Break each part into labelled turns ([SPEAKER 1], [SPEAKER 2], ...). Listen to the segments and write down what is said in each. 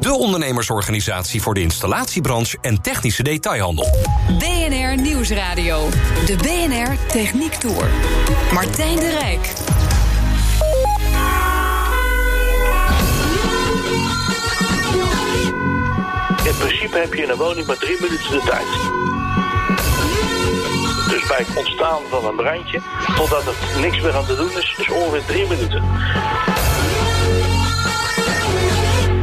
[SPEAKER 1] De ondernemersorganisatie voor de installatiebranche en technische detailhandel.
[SPEAKER 2] BNR Nieuwsradio. De BNR Techniek Tour. Martijn de Rijk.
[SPEAKER 3] In principe heb je in een woning maar drie minuten de tijd. Dus bij het ontstaan van een brandje, totdat er niks meer aan te doen is, is ongeveer drie minuten.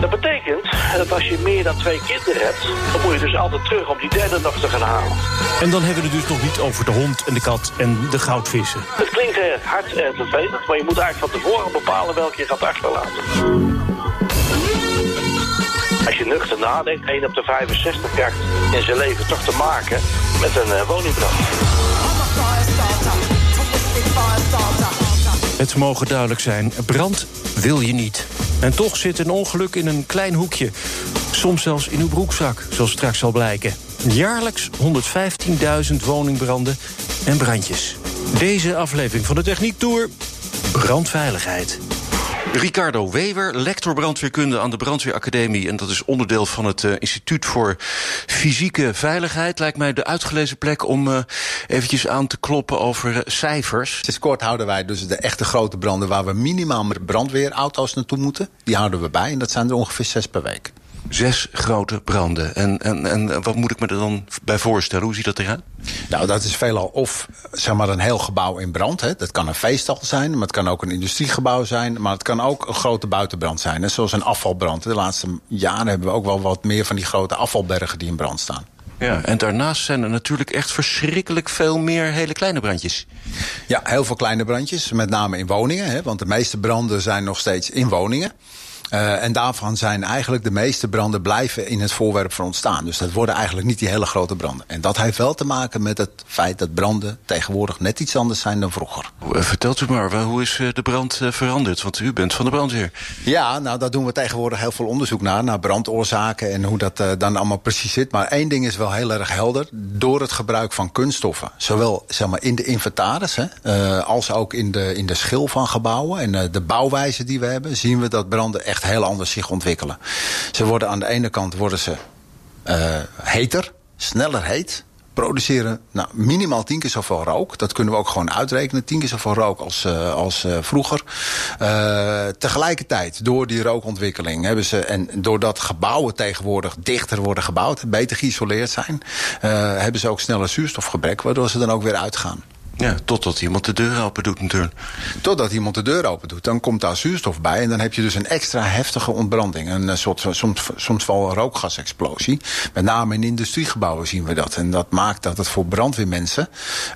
[SPEAKER 3] Dat betekent dat als je meer dan twee kinderen hebt, dan moet je dus altijd terug om die derde nog te gaan halen.
[SPEAKER 4] En dan hebben we het dus nog niet over de hond en de kat en de goudvissen.
[SPEAKER 3] Het klinkt erg hard en vervelend, maar je moet eigenlijk van tevoren bepalen welke je gaat achterlaten. Als je nuchter nadenkt, 1 op de 65 krijgt in zijn leven toch te maken met een uh, woningbrand.
[SPEAKER 4] Het mogen duidelijk zijn, brand wil je niet. En toch zit een ongeluk in een klein hoekje. Soms zelfs in uw broekzak, zoals straks zal blijken. Jaarlijks 115.000 woningbranden en brandjes. Deze aflevering van de Techniek Tour, brandveiligheid. Ricardo Wever, lector brandweerkunde aan de Brandweeracademie. En dat is onderdeel van het uh, Instituut voor Fysieke Veiligheid. Lijkt mij de uitgelezen plek om uh, eventjes aan te kloppen over uh, cijfers.
[SPEAKER 5] Sinds kort houden wij dus de echte grote branden... waar we minimaal met brandweerauto's naartoe moeten. Die houden we bij en dat zijn er ongeveer zes per week.
[SPEAKER 4] Zes grote branden. En, en, en wat moet ik me er dan bij voorstellen? Hoe ziet dat eruit?
[SPEAKER 5] Nou, dat is veelal of zeg maar, een heel gebouw in brand. Hè. Dat kan een feeststal zijn, maar het kan ook een industriegebouw zijn. Maar het kan ook een grote buitenbrand zijn. Hè, zoals een afvalbrand. De laatste jaren hebben we ook wel wat meer van die grote afvalbergen die in brand staan.
[SPEAKER 4] Ja, en daarnaast zijn er natuurlijk echt verschrikkelijk veel meer hele kleine brandjes.
[SPEAKER 5] Ja, heel veel kleine brandjes, met name in woningen. Hè, want de meeste branden zijn nog steeds in woningen. Uh, en daarvan zijn eigenlijk de meeste branden blijven in het voorwerp van ontstaan. Dus dat worden eigenlijk niet die hele grote branden. En dat heeft wel te maken met het feit dat branden tegenwoordig net iets anders zijn dan vroeger.
[SPEAKER 4] Vertelt u maar, hoe is de brand veranderd? Want u bent van de brandweer.
[SPEAKER 5] Ja, nou daar doen we tegenwoordig heel veel onderzoek naar. Naar brandoorzaken en hoe dat uh, dan allemaal precies zit. Maar één ding is wel heel erg helder. Door het gebruik van kunststoffen. Zowel zeg maar, in de inventaris hè, uh, als ook in de, in de schil van gebouwen. En de bouwwijze die we hebben. Zien we dat branden echt heel anders zich ontwikkelen. Ze worden aan de ene kant worden ze uh, heter, sneller heet. Produceren nou, minimaal tien keer zoveel rook. Dat kunnen we ook gewoon uitrekenen. Tien keer zoveel rook als, uh, als uh, vroeger. Tegelijkertijd, door die rookontwikkeling hebben ze. En doordat gebouwen tegenwoordig dichter worden gebouwd, beter geïsoleerd zijn, hebben ze ook sneller zuurstofgebrek, waardoor ze dan ook weer uitgaan.
[SPEAKER 4] Ja, totdat iemand de deur open doet natuurlijk.
[SPEAKER 5] Totdat iemand de deur open doet. Dan komt daar zuurstof bij. En dan heb je dus een extra heftige ontbranding. Een soort, soms, soms wel een rookgasexplosie. Met name in industriegebouwen zien we dat. En dat maakt dat het voor brandweermensen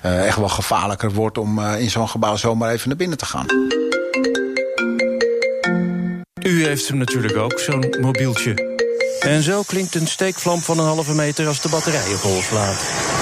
[SPEAKER 5] uh, echt wel gevaarlijker wordt... om uh, in zo'n gebouw zomaar even naar binnen te gaan.
[SPEAKER 4] U heeft hem natuurlijk ook, zo'n mobieltje. En zo klinkt een steekvlam van een halve meter als de batterijen vol slaat.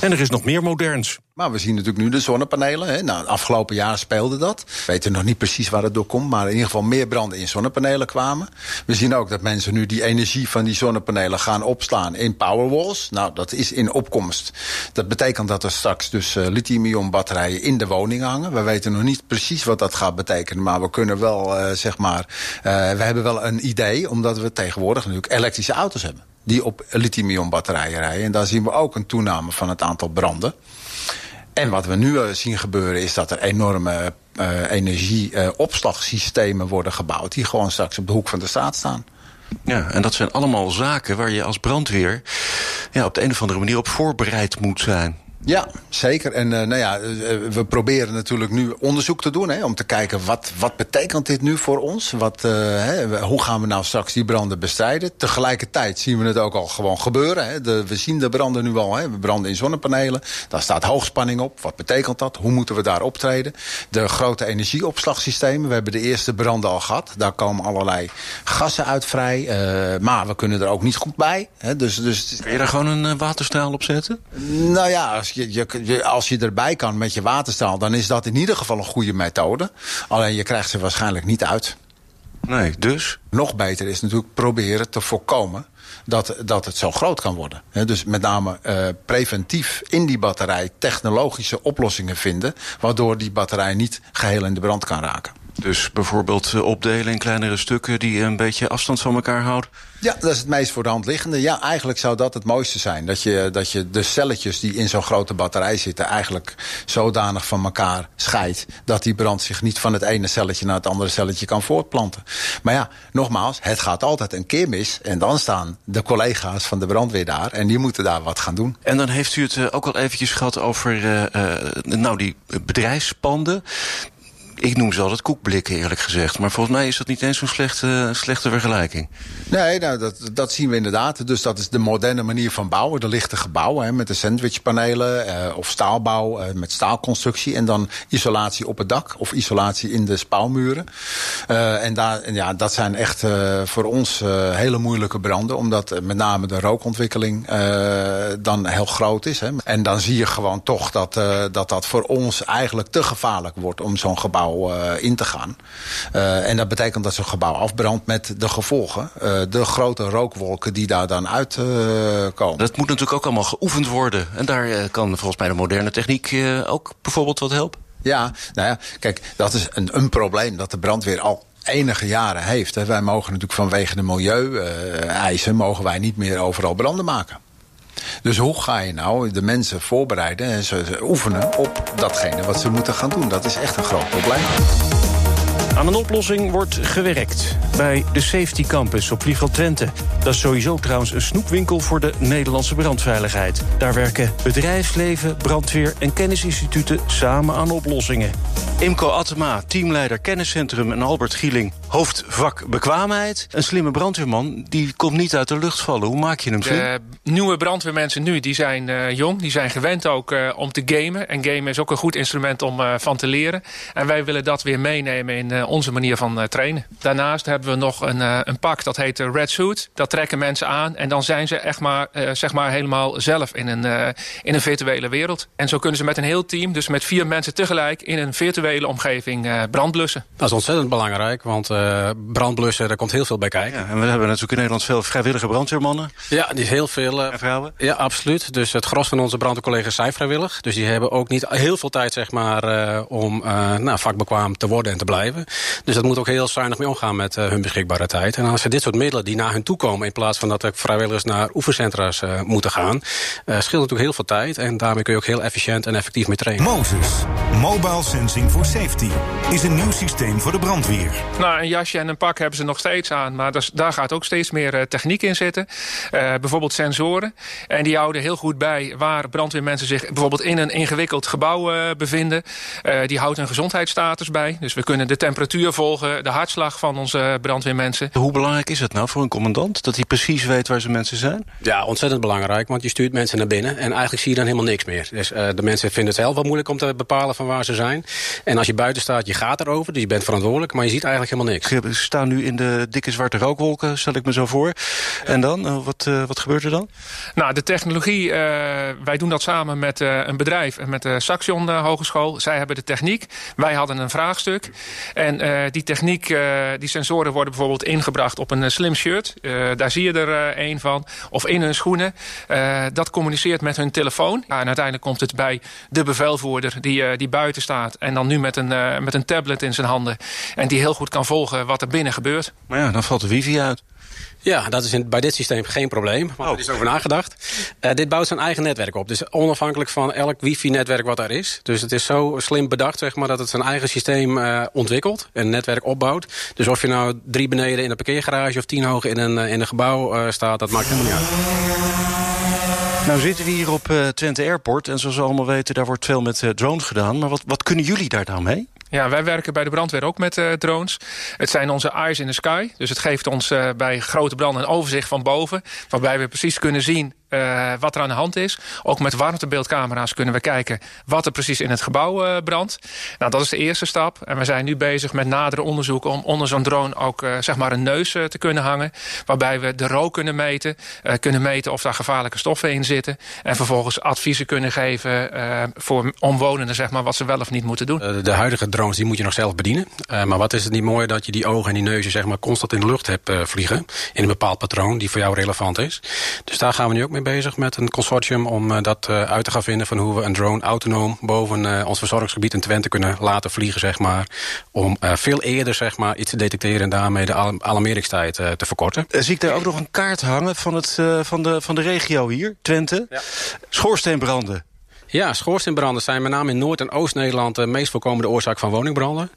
[SPEAKER 4] En er is nog meer moderns.
[SPEAKER 5] Maar we zien natuurlijk nu de zonnepanelen. Hè. Nou, afgelopen jaar speelde dat. We weten nog niet precies waar het door komt. Maar in ieder geval meer branden in zonnepanelen kwamen. We zien ook dat mensen nu die energie van die zonnepanelen gaan opslaan in powerwalls. Nou, dat is in opkomst. Dat betekent dat er straks dus uh, lithium-ion batterijen in de woning hangen. We weten nog niet precies wat dat gaat betekenen. Maar we kunnen wel, uh, zeg maar... Uh, we hebben wel een idee, omdat we tegenwoordig natuurlijk elektrische auto's hebben die op lithium-ion batterijen rijden. En daar zien we ook een toename van het aantal branden. En wat we nu uh, zien gebeuren is dat er enorme uh, energieopslagsystemen uh, worden gebouwd... die gewoon straks op de hoek van de straat staan.
[SPEAKER 4] Ja, en dat zijn allemaal zaken waar je als brandweer... Ja, op de een of andere manier op voorbereid moet zijn.
[SPEAKER 5] Ja, zeker. En uh, nou ja, we proberen natuurlijk nu onderzoek te doen... Hè, om te kijken wat, wat betekent dit nu voor ons? Wat, uh, hè, hoe gaan we nou straks die branden bestrijden? Tegelijkertijd zien we het ook al gewoon gebeuren. Hè. De, we zien de branden nu al. Hè. We branden in zonnepanelen. Daar staat hoogspanning op. Wat betekent dat? Hoe moeten we daar optreden? De grote energieopslagsystemen. We hebben de eerste branden al gehad. Daar komen allerlei gassen uit vrij. Uh, maar we kunnen er ook niet goed bij. Hè. Dus, dus...
[SPEAKER 4] Kun je daar gewoon een waterstraal op zetten?
[SPEAKER 5] Nou ja, als je, je, als je erbij kan met je waterstraal... dan is dat in ieder geval een goede methode. Alleen je krijgt ze waarschijnlijk niet uit.
[SPEAKER 4] Nee, dus?
[SPEAKER 5] Nog beter is natuurlijk proberen te voorkomen dat, dat het zo groot kan worden. dus met name uh, preventief in die batterij technologische oplossingen vinden... waardoor die batterij niet geheel in de brand kan raken.
[SPEAKER 4] Dus bijvoorbeeld eh, opdelen in kleinere stukken die een beetje afstand van elkaar houden?
[SPEAKER 5] Ja, dat is het meest voor de hand liggende. Ja, eigenlijk zou dat het mooiste zijn. Dat je, dat je de celletjes die in zo'n grote batterij zitten... eigenlijk zodanig van elkaar scheidt... dat die brand zich niet van het ene celletje naar het andere celletje kan voortplanten. Maar ja, nogmaals, het gaat altijd een keer mis... en dan staan de collega's van de brandweer daar... en die moeten daar wat gaan doen.
[SPEAKER 4] En dan heeft u het uh, ook al eventjes gehad over uh, nou, die bedrijfspanden ik noem ze altijd koekblikken, eerlijk gezegd. Maar volgens mij is dat niet eens zo'n slechte, slechte vergelijking.
[SPEAKER 5] Nee, nou, dat, dat zien we inderdaad. Dus dat is de moderne manier van bouwen. De lichte gebouwen hè, met de sandwichpanelen eh, of staalbouw eh, met staalconstructie. En dan isolatie op het dak of isolatie in de spouwmuren. Uh, en, daar, en ja, dat zijn echt uh, voor ons uh, hele moeilijke branden. Omdat met name de rookontwikkeling dan heel groot is. Hè. En dan zie je gewoon toch dat, dat dat voor ons eigenlijk te gevaarlijk wordt om zo'n gebouw uh, in te gaan. Uh, en dat betekent dat zo'n gebouw afbrandt met de gevolgen. Uh, de grote rookwolken die daar dan uitkomen.
[SPEAKER 4] dat moet natuurlijk ook allemaal geoefend worden. En daar kan volgens mij de moderne techniek ook bijvoorbeeld wat helpen.
[SPEAKER 5] Ja, nou ja, kijk, dat is een, een probleem dat de brandweer al enige jaren heeft. Wij mogen natuurlijk vanwege de milieu-eisen... mogen wij niet meer overal branden maken. Dus hoe ga je nou de mensen voorbereiden en ze oefenen op datgene wat ze moeten gaan doen? Dat is echt een groot probleem.
[SPEAKER 4] Aan een oplossing wordt gewerkt bij de Safety Campus op Vliegveld Twente. Dat is sowieso trouwens een snoepwinkel voor de Nederlandse brandveiligheid. Daar werken bedrijfsleven, brandweer en kennisinstituten samen aan oplossingen. Imco Attema, teamleider kenniscentrum en Albert Gieling, hoofdvak bekwaamheid. Een slimme brandweerman, die komt niet uit de lucht vallen. Hoe maak je hem slim? De
[SPEAKER 6] nieuwe brandweermensen nu, die zijn uh, jong. Die zijn gewend ook uh, om te gamen. En gamen is ook een goed instrument om uh, van te leren. En wij willen dat weer meenemen in onze manier van trainen. Daarnaast hebben we nog een, een pak, dat heet Red Suit. Dat trekken mensen aan en dan zijn ze echt maar, zeg maar helemaal zelf in een, in een virtuele wereld. En zo kunnen ze met een heel team, dus met vier mensen tegelijk... in een virtuele omgeving brandblussen.
[SPEAKER 7] Dat is ontzettend belangrijk, want uh, brandblussen, daar komt heel veel bij kijken.
[SPEAKER 4] Ja, en we hebben natuurlijk in Nederland veel vrijwillige brandweermannen.
[SPEAKER 7] Ja, die heel veel. Uh,
[SPEAKER 4] en vrouwen?
[SPEAKER 7] Ja, absoluut. Dus het gros van onze brandweercollega's zijn vrijwillig. Dus die hebben ook niet heel veel tijd zeg maar, uh, om nou, vakbekwaam te worden en te blijven. Dus dat moet ook heel zuinig mee omgaan met hun beschikbare tijd. En als ze dit soort middelen die naar hun toe komen... in plaats van dat er vrijwilligers naar oefencentra's moeten gaan... scheelt natuurlijk heel veel tijd. En daarmee kun je ook heel efficiënt en effectief mee trainen.
[SPEAKER 8] Moses, Mobile Sensing for Safety, is een nieuw systeem voor de brandweer.
[SPEAKER 6] Nou, een jasje en een pak hebben ze nog steeds aan. Maar dus, daar gaat ook steeds meer uh, techniek in zitten. Uh, bijvoorbeeld sensoren. En die houden heel goed bij waar brandweermensen zich bijvoorbeeld in een ingewikkeld gebouw uh, bevinden. die houdt een gezondheidsstatus bij. Dus we kunnen de temperatuur volgen, de hartslag van onze brandweermensen.
[SPEAKER 4] Hoe belangrijk is het nou voor een commandant? Dat hij precies weet waar zijn mensen zijn?
[SPEAKER 7] Ja, ontzettend belangrijk. Want je stuurt mensen naar binnen en eigenlijk zie je dan helemaal niks meer. Dus de mensen vinden het zelf wel moeilijk om te bepalen van waar ze zijn. En als je buiten staat, je gaat erover. Dus je bent verantwoordelijk, maar je ziet eigenlijk helemaal niks
[SPEAKER 4] we staan nu in de dikke zwarte rookwolken, stel ik me zo voor. En dan, uh, wat, uh, wat gebeurt er dan?
[SPEAKER 6] Nou, de technologie, uh, wij doen dat samen met een bedrijf en met de Saxion Hogeschool. Zij hebben de techniek, wij hadden een vraagstuk. En die techniek, die sensoren worden bijvoorbeeld ingebracht op een slim shirt. daar zie je er een van. Of in hun schoenen. dat communiceert met hun telefoon. en uiteindelijk komt het bij de bevelvoerder die, die buiten staat. En dan nu met een, met een tablet in zijn handen. En die heel goed kan volgen wat er binnen gebeurt.
[SPEAKER 4] Maar ja, dan valt de wifi uit.
[SPEAKER 7] Ja, dat is in, bij dit systeem geen probleem. Maar oh. er is over nagedacht. Uh, dit bouwt zijn eigen netwerk op. Dus onafhankelijk van elk wifi-netwerk wat er is. Dus het is zo slim bedacht zeg maar, dat het zijn eigen systeem uh, ontwikkelt. Een netwerk opbouwt. Dus of je nou drie beneden in een parkeergarage... of tien hoog in een, uh, in een gebouw staat, dat maakt helemaal niet uit.
[SPEAKER 4] Nou zitten we hier op uh, Twente Airport en zoals we allemaal weten... daar wordt veel met uh, drones gedaan. Maar wat, wat kunnen jullie daar nou mee?
[SPEAKER 6] Ja, wij werken bij de brandweer ook met uh, drones. Het zijn onze eyes in the sky. Dus het geeft ons uh, bij grote branden een overzicht van boven. Waarbij we precies kunnen zien uh, wat er aan de hand is. Ook met warmtebeeldcamera's kunnen we kijken wat er precies in het gebouw uh, brandt. Nou, dat is de eerste stap. En we zijn nu bezig met nadere onderzoek om onder zo'n drone ook uh, zeg maar een neus te kunnen hangen. Waarbij we de rook kunnen meten. kunnen meten of daar gevaarlijke stoffen in zitten. En vervolgens adviezen kunnen geven voor omwonenden zeg maar, wat ze wel of niet moeten doen.
[SPEAKER 7] De huidige drones die moet je nog zelf bedienen. maar wat is het niet mooi dat je die ogen en die neuzen zeg maar, constant in de lucht hebt vliegen. In een bepaald patroon die voor jou relevant is. Dus daar gaan we nu ook mee bezig met een consortium om uh, dat uh, uit te gaan vinden... van hoe we een drone autonoom boven uh, ons verzorgingsgebied in Twente kunnen laten vliegen... Zeg maar, om veel eerder zeg maar, iets te detecteren en daarmee de alarmeringstijd te verkorten.
[SPEAKER 4] Zie ik daar ook nog een kaart hangen van, het, van, de, van de regio hier, Twente? Ja. Schoorsteenbranden.
[SPEAKER 7] Ja, schoorsteenbranden zijn met name in Noord- en Oost-Nederland... de meest voorkomende oorzaak van woningbranden.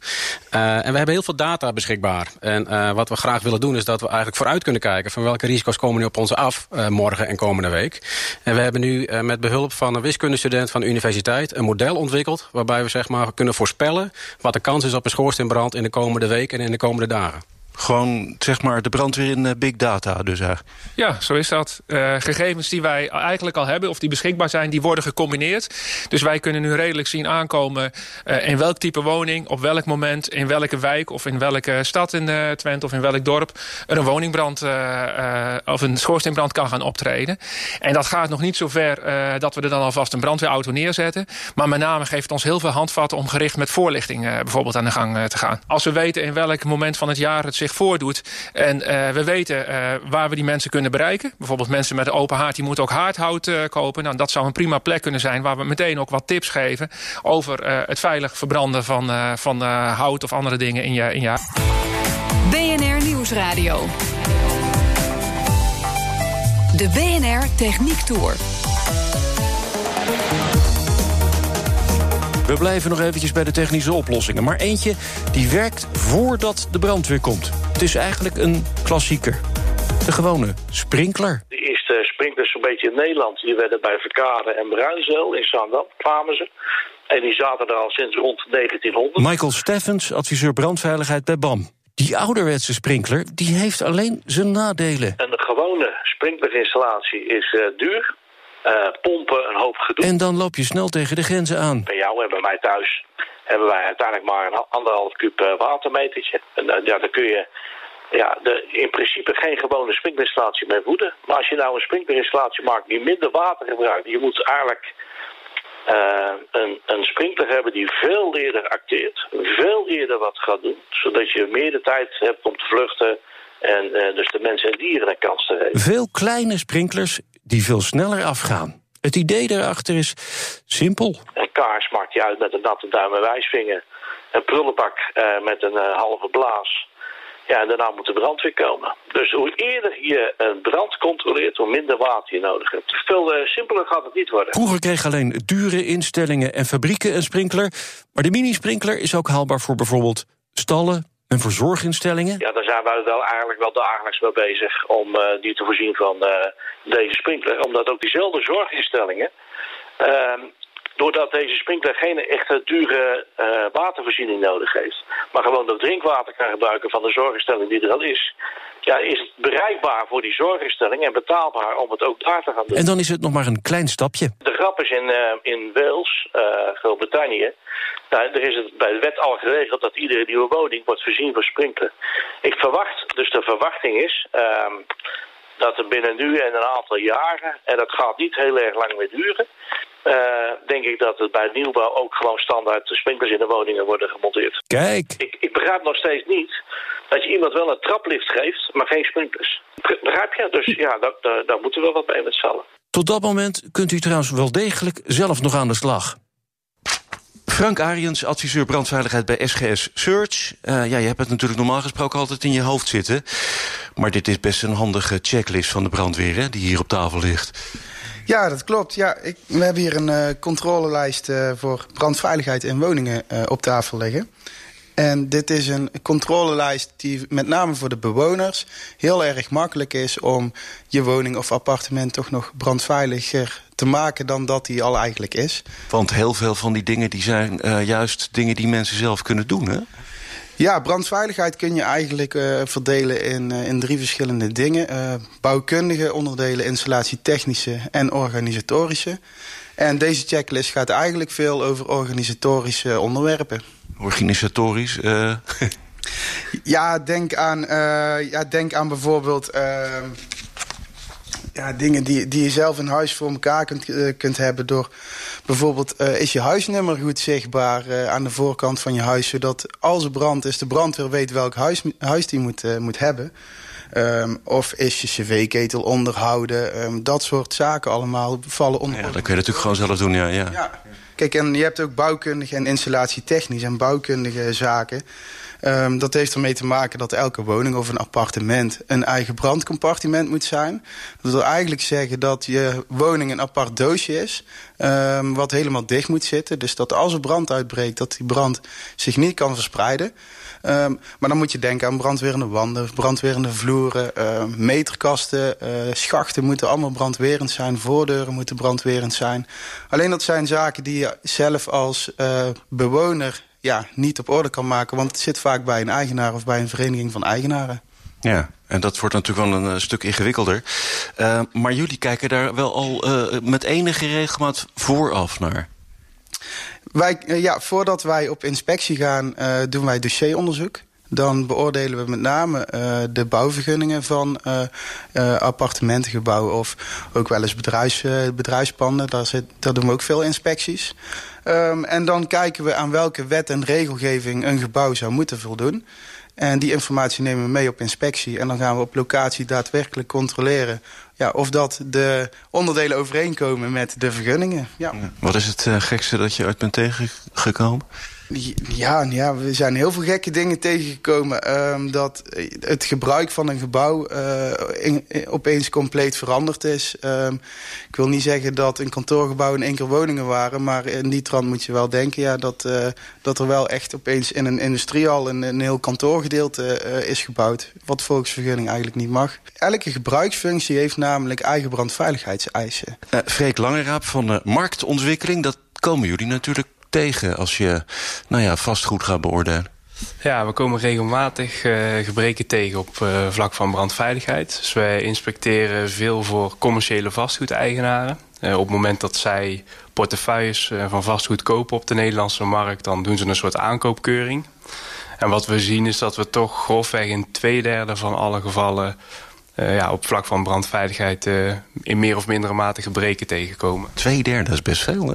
[SPEAKER 7] Uh, en we hebben heel veel data beschikbaar. En uh, wat we graag willen doen is dat we eigenlijk vooruit kunnen kijken... van welke risico's komen nu op ons af uh, morgen en komende week. En we hebben nu met behulp van een wiskundestudent van de universiteit... een model ontwikkeld waarbij we zeg maar, kunnen voorspellen... wat de kans is op een schoorsteenbrand in de komende week en in de komende dagen.
[SPEAKER 4] Gewoon, zeg maar, de brandweer in uh, big data dus eigenlijk.
[SPEAKER 6] Ja, zo is dat. Uh, gegevens die wij eigenlijk al hebben, of die beschikbaar zijn... die worden gecombineerd. Dus wij kunnen nu redelijk zien aankomen... Uh, in welk type woning, op welk moment... in welke wijk of in welke stad in Twente of in welk dorp... er een woningbrand of een schoorsteenbrand kan gaan optreden. En dat gaat nog niet zo ver dat we er dan alvast een brandweerauto neerzetten. Maar met name geeft het ons heel veel handvatten... om gericht met voorlichting bijvoorbeeld aan de gang te gaan. Als we weten in welk moment van het jaar het zich voordoet. En uh, we weten uh, waar we die mensen kunnen bereiken. Bijvoorbeeld mensen met een open haard, die moeten ook haardhout uh, kopen. Nou, dat zou een prima plek kunnen zijn waar we meteen ook wat tips geven... over het veilig verbranden van, van hout of andere dingen in je, in je
[SPEAKER 2] BNR Nieuwsradio. De BNR Techniek Tour.
[SPEAKER 4] We blijven nog eventjes bij de technische oplossingen. Maar eentje die werkt voordat de brandweer komt. Het is eigenlijk een klassieker. De gewone sprinkler.
[SPEAKER 3] De eerste sprinklers zo'n beetje in Nederland... die werden bij Verkade en Bruinzeel in Zandam, kwamen ze. En die zaten er al sinds rond 1900.
[SPEAKER 4] Michael Steffens, adviseur brandveiligheid bij BAM. Die ouderwetse sprinkler die heeft alleen zijn nadelen.
[SPEAKER 3] Een gewone sprinklerinstallatie is uh, duur. Uh, pompen, een hoop gedoe.
[SPEAKER 4] En dan loop je snel tegen de grenzen aan.
[SPEAKER 3] Bij jou en bij mij thuis hebben wij uiteindelijk maar een anderhalf kuub uh, watermetertje. En uh, ja, dan kun je ja, de, in principe geen gewone sprinklerinstallatie mee voeden. Maar als je nou een sprinklerinstallatie maakt die minder water gebruikt... je moet eigenlijk een, een sprinkler hebben die veel eerder acteert. Veel eerder wat gaat doen. Zodat je meer de tijd hebt om te vluchten... En uh, dus de mensen en dieren een kans te geven.
[SPEAKER 4] Veel kleine sprinklers die veel sneller afgaan. Het idee daarachter is simpel.
[SPEAKER 3] Een kaars maakt je uit met een natte duim en wijsvinger. Een prullenbak uh, met een uh, halve blaas. Ja, en daarna moet de brandweer komen. Dus hoe eerder je een brand controleert, hoe minder water je nodig hebt. Veel uh, simpeler gaat het niet worden.
[SPEAKER 4] Vroeger kregen alleen dure instellingen en fabrieken een sprinkler. Maar de mini-sprinkler is ook haalbaar voor bijvoorbeeld stallen, en voor zorginstellingen?
[SPEAKER 3] Ja, daar zijn wij wel eigenlijk wel dagelijks mee bezig om uh, die te voorzien van uh, deze sprinkler. Omdat ook diezelfde zorginstellingen, uh, doordat deze sprinkler geen echte dure uh, watervoorziening nodig heeft, maar gewoon dat drinkwater kan gebruiken van de zorginstelling die er al is, ja, is het bereikbaar voor die zorginstelling en betaalbaar om het ook daar te gaan doen.
[SPEAKER 4] En dan is het nog maar een klein stapje.
[SPEAKER 3] De grap is in, uh, in Wales, uh, Groot-Brittannië, nou, er is het bij de wet al geregeld dat iedere nieuwe woning wordt voorzien van sprinkler. Ik verwacht, dus de verwachting is uh, dat er binnen nu en een aantal jaren, en dat gaat niet heel erg lang meer duren, uh, denk ik dat het bij nieuwbouw ook gewoon standaard sprinklers in de woningen worden gemonteerd.
[SPEAKER 4] Kijk.
[SPEAKER 3] Ik, ik begrijp nog steeds niet dat je iemand wel een traplift geeft, maar geen sprinklers. Begrijp je? Dus ja, daar, daar, daar moeten we wat bij met z'n allen.
[SPEAKER 4] Tot dat moment kunt u trouwens wel degelijk zelf nog aan de slag. Frank Ariens, adviseur brandveiligheid bij SGS Search. Uh, ja, je hebt het natuurlijk normaal gesproken altijd in je hoofd zitten. Maar dit is best een handige checklist van de brandweer hè, die hier op tafel ligt.
[SPEAKER 9] Ja, dat klopt. Ja, ik, we hebben hier een uh, controlelijst uh, voor brandveiligheid in woningen op tafel liggen. En dit is een controlelijst die met name voor de bewoners heel erg makkelijk is om je woning of appartement toch nog brandveiliger te maken dan dat die al eigenlijk is.
[SPEAKER 4] Want heel veel van die dingen die zijn juist dingen die mensen zelf kunnen doen, hè?
[SPEAKER 9] Ja, brandveiligheid kun je eigenlijk uh, verdelen in, uh, in drie verschillende dingen. Uh, bouwkundige onderdelen, installatietechnische en organisatorische. En deze checklist gaat eigenlijk veel over organisatorische onderwerpen.
[SPEAKER 4] Organisatorisch?
[SPEAKER 9] ja, denk aan, ja, denk aan bijvoorbeeld ja, dingen die, die je zelf in huis voor elkaar kunt, uh, kunt hebben. Door bijvoorbeeld, uh, is je huisnummer goed zichtbaar uh, aan de voorkant van je huis. Zodat als er brand is, de brandweer weet welk huis, huis die moet, moet hebben. Um, of is je cv-ketel onderhouden. Um, dat soort zaken allemaal vallen onder...
[SPEAKER 4] Ja, dat kun je natuurlijk gewoon zelf doen, ja. ja.
[SPEAKER 9] ja. Kijk, en je hebt ook bouwkundige en installatietechnisch en bouwkundige zaken. Um, dat heeft ermee te maken dat elke woning of een appartement een eigen brandcompartiment moet zijn. Dat wil eigenlijk zeggen dat je woning een apart doosje is, um, wat helemaal dicht moet zitten. Dus dat als er brand uitbreekt, dat die brand zich niet kan verspreiden. Um, maar dan moet je denken aan brandwerende wanden, brandwerende vloeren, uh, meterkasten, uh, schachten moeten allemaal brandwerend zijn, voordeuren moeten brandwerend zijn. Alleen dat zijn zaken die je zelf als uh, bewoner ja, niet op orde kan maken. Want het zit vaak bij een eigenaar of bij een vereniging van eigenaren.
[SPEAKER 4] Ja, en dat wordt natuurlijk wel een uh, stuk ingewikkelder. Uh, maar jullie kijken daar wel al uh, met enige regelmaat vooraf naar.
[SPEAKER 9] Wij, ja, voordat wij op inspectie gaan, doen wij dossieronderzoek. Dan beoordelen we met name de bouwvergunningen van appartementengebouwen of ook wel eens bedrijfs, bedrijfspanden. Daar, zit, daar doen we ook veel inspecties. Um, en dan kijken we aan welke wet en regelgeving een gebouw zou moeten voldoen. En die informatie nemen we mee op inspectie. En dan gaan we op locatie daadwerkelijk controleren... Ja, of dat de onderdelen overeenkomen met de vergunningen. Ja.
[SPEAKER 4] Wat is het gekste dat je uit bent tegengekomen?
[SPEAKER 9] Ja, ja, we zijn heel veel gekke dingen tegengekomen. Um, dat het gebruik van een gebouw in, opeens compleet veranderd is. Um, ik wil niet zeggen dat een kantoorgebouw in één keer woningen waren... maar in die trant moet je wel denken ja, dat, uh, dat er wel echt opeens in een industrial... een, een heel kantoorgedeelte uh, is gebouwd. Wat volgens vergunning eigenlijk niet mag. Elke gebruiksfunctie heeft namelijk eigen brandveiligheidseisen.
[SPEAKER 4] Freek Langeraap van Marktontwikkeling, dat komen jullie natuurlijk tegen als je nou ja, vastgoed gaat beoordelen?
[SPEAKER 10] Ja, we komen regelmatig uh, gebreken tegen op uh, vlak van brandveiligheid. Dus wij inspecteren veel voor commerciële vastgoedeigenaren. Uh, op het moment dat zij portefeuilles van vastgoed kopen op de Nederlandse markt... dan doen ze een soort aankoopkeuring. En wat we zien is dat we toch grofweg in twee derde van alle gevallen... ja, op vlak van brandveiligheid in meer of mindere mate gebreken tegenkomen.
[SPEAKER 4] Twee derde, dat is best veel, hè?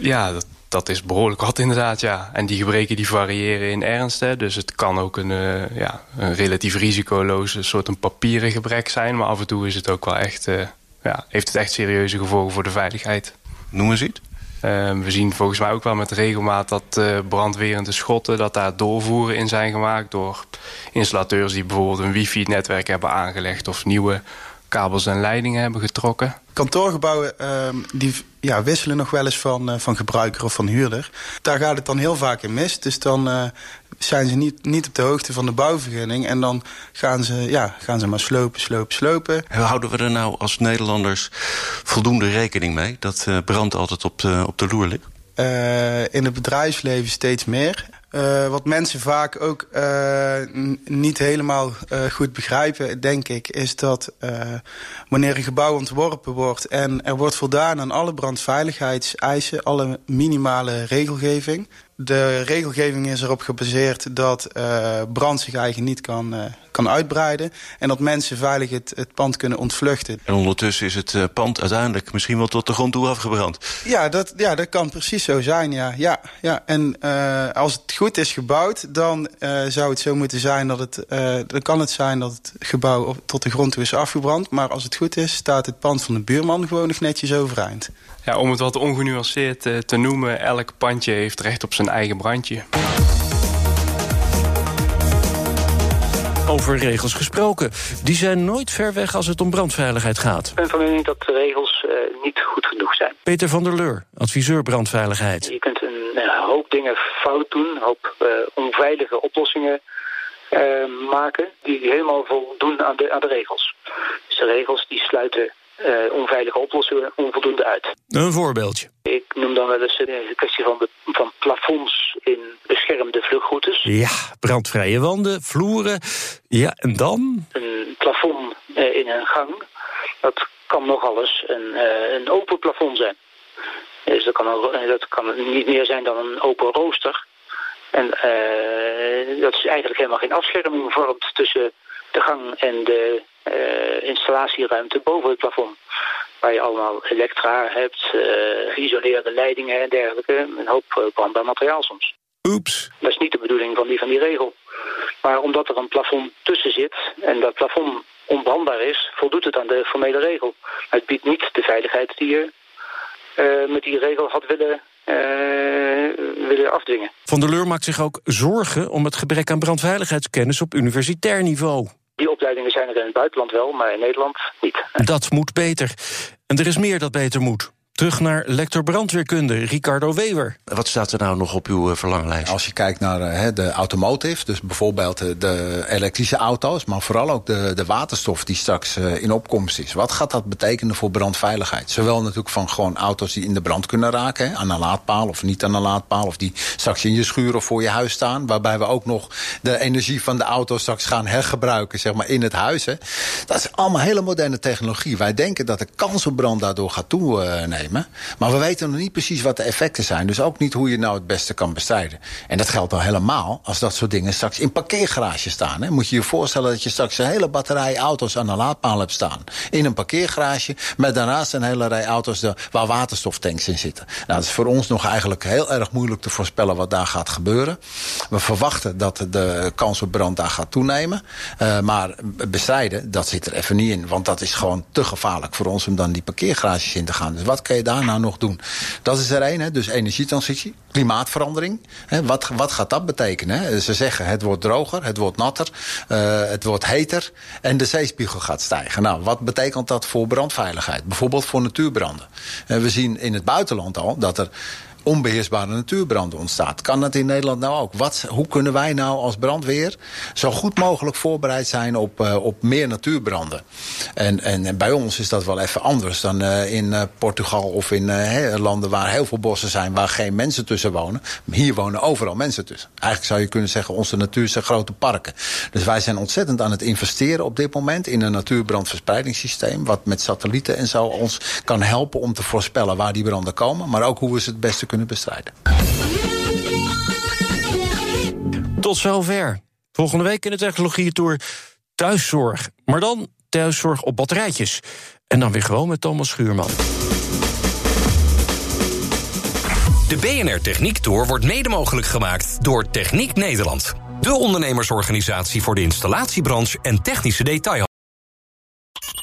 [SPEAKER 10] Ja, dat, dat is behoorlijk wat inderdaad, ja. En die gebreken die variëren in ernst. Hè. Dus het kan ook een, uh, ja, een relatief risicoloze soort een papieren gebrek zijn. Maar af en toe is het ook wel echt, uh, ja, heeft het echt serieuze gevolgen voor de veiligheid.
[SPEAKER 4] Noem eens iets.
[SPEAKER 10] Uh, we zien volgens mij ook wel met regelmaat dat brandwerende schotten... dat daar doorvoeren in zijn gemaakt door installateurs... die bijvoorbeeld een wifi-netwerk hebben aangelegd... of nieuwe kabels en leidingen hebben getrokken.
[SPEAKER 9] Kantoorgebouwen uh, die ja, wisselen nog wel eens van, uh, van gebruiker of van huurder. Daar gaat het dan heel vaak in mis. Dus dan uh, zijn ze niet, niet op de hoogte van de bouwvergunning. En dan gaan ze, ja, gaan ze maar slopen, slopen, slopen.
[SPEAKER 4] En houden we er nou als Nederlanders voldoende rekening mee... dat uh, brand altijd op de, op de loer ligt?
[SPEAKER 9] in het bedrijfsleven steeds meer. Uh, wat mensen vaak ook uh, niet helemaal uh, goed begrijpen, denk ik, is dat wanneer een gebouw ontworpen wordt en er wordt voldaan aan alle brandveiligheidseisen, alle minimale regelgeving. De regelgeving is erop gebaseerd dat brand zich eigenlijk niet kan, kan uitbreiden. En dat mensen veilig het, het pand kunnen ontvluchten.
[SPEAKER 4] En ondertussen is het pand uiteindelijk misschien wel tot de grond toe afgebrand.
[SPEAKER 9] Ja, dat, ja, dat kan precies zo zijn, ja. ja, ja. En als het goed is gebouwd, dan uh, zou het zo moeten zijn dat het... Uh, dan kan het zijn dat het gebouw op, tot de grond toe is afgebrand. Maar als het goed is, staat het pand van de buurman gewoon nog netjes overeind.
[SPEAKER 10] Ja, om het wat ongenuanceerd te noemen... elk pandje heeft recht op zijn eigen brandje.
[SPEAKER 4] Over regels gesproken. Die zijn nooit ver weg als het om brandveiligheid gaat.
[SPEAKER 11] Ik ben van mening dat de regels uh, niet goed genoeg zijn.
[SPEAKER 4] Peter van der Leur, adviseur brandveiligheid.
[SPEAKER 11] Je kunt een een hoop dingen fout doen, een hoop onveilige oplossingen maken die helemaal voldoen aan de, aan de regels. Dus de regels die sluiten uh, onveilige oplossingen onvoldoende uit.
[SPEAKER 4] Een voorbeeldje.
[SPEAKER 11] Ik noem dan wel eens de kwestie van, de, van plafonds in beschermde vluchtroutes.
[SPEAKER 4] Ja, brandvrije wanden, vloeren. Ja, en dan?
[SPEAKER 11] Een plafond uh, in een gang, dat kan nogal eens een, uh, een open plafond zijn. Dus dat kan, dat kan niet meer zijn dan een open rooster. En dat is eigenlijk helemaal geen afscherming vormt tussen de gang en de installatieruimte boven het plafond. Waar je allemaal elektra hebt, uh, geïsoleerde leidingen en dergelijke. Een hoop uh, brandbaar materiaal soms.
[SPEAKER 4] Oeps.
[SPEAKER 11] Dat is niet de bedoeling van die, van die regel. Maar omdat er een plafond tussen zit en dat plafond onbrandbaar is, voldoet het aan de formele regel. het biedt niet de veiligheid die je met die regel had willen willen afdwingen.
[SPEAKER 4] Van der Leur maakt zich ook zorgen om het gebrek aan brandveiligheidskennis op universitair niveau.
[SPEAKER 11] Die opleidingen zijn er in het buitenland wel, maar in Nederland niet.
[SPEAKER 4] Dat moet beter. En er is meer dat beter moet. Terug naar lector brandweerkunde, Ricardo Wever. Wat staat er nou nog op uw eh, verlanglijst?
[SPEAKER 5] Als je kijkt naar uh, de automotive, dus bijvoorbeeld de, de, elektrische auto's... maar vooral ook de, de waterstof die straks in opkomst is. Wat gaat dat betekenen voor brandveiligheid? Zowel natuurlijk van gewoon auto's die in de brand kunnen raken... Aan een laadpaal of niet aan een laadpaal... of die straks in je schuur of voor je huis staan... waarbij we ook nog de energie van de auto straks gaan hergebruiken zeg maar, in het huis. Dat is allemaal hele moderne technologie. Wij denken dat de kans op brand daardoor gaat toenemen... Maar we weten nog niet precies wat de effecten zijn. Dus ook niet hoe je nou het beste kan bestrijden. En dat geldt al helemaal als dat soort dingen straks in parkeergarages staan. Hè. Moet je je voorstellen dat je straks een hele batterij auto's aan een laadpaal hebt staan. In een parkeergarage. Met daarnaast een hele rij auto's waar waterstoftanks in zitten. Nou, dat is voor ons nog eigenlijk heel erg moeilijk te voorspellen wat daar gaat gebeuren. We verwachten dat de kans op brand daar gaat toenemen. Uh, maar bestrijden, dat zit er even niet in. Want dat is gewoon te gevaarlijk voor ons om dan die parkeergarages in te gaan. Dus wat kun je daar nou nog doen? Dat is er één, dus energietransitie, klimaatverandering. Hè, wat, wat gaat dat betekenen? Hè? Ze zeggen het wordt droger, het wordt natter, uh, het wordt heter en de zeespiegel gaat stijgen. Nou, wat betekent dat voor brandveiligheid? Bijvoorbeeld voor natuurbranden. Uh, we zien in het buitenland al dat er onbeheersbare natuurbranden ontstaat. Kan dat in Nederland nou ook? Wat, hoe kunnen wij nou als brandweer zo goed mogelijk voorbereid zijn op, uh, op meer natuurbranden? En, en, en, bij ons is dat wel even anders dan uh, in uh, Portugal of in landen waar heel veel bossen zijn, waar geen mensen tussen wonen. Hier wonen overal mensen tussen. Eigenlijk zou je kunnen zeggen, onze natuur zijn grote parken. Dus wij zijn ontzettend aan het investeren op dit moment in een natuurbrandverspreidingssysteem, wat met satellieten en zo ons kan helpen om te voorspellen waar die branden komen, maar ook hoe we ze het beste kunnen bestrijden.
[SPEAKER 4] Tot zover. Volgende week in de Technologie Tour thuiszorg. Maar dan thuiszorg op batterijtjes. En dan weer gewoon met Thomas Schuurman.
[SPEAKER 1] De BNR Techniek Tour wordt mede mogelijk gemaakt door Techniek Nederland. De ondernemersorganisatie voor de installatiebranche en technische detail.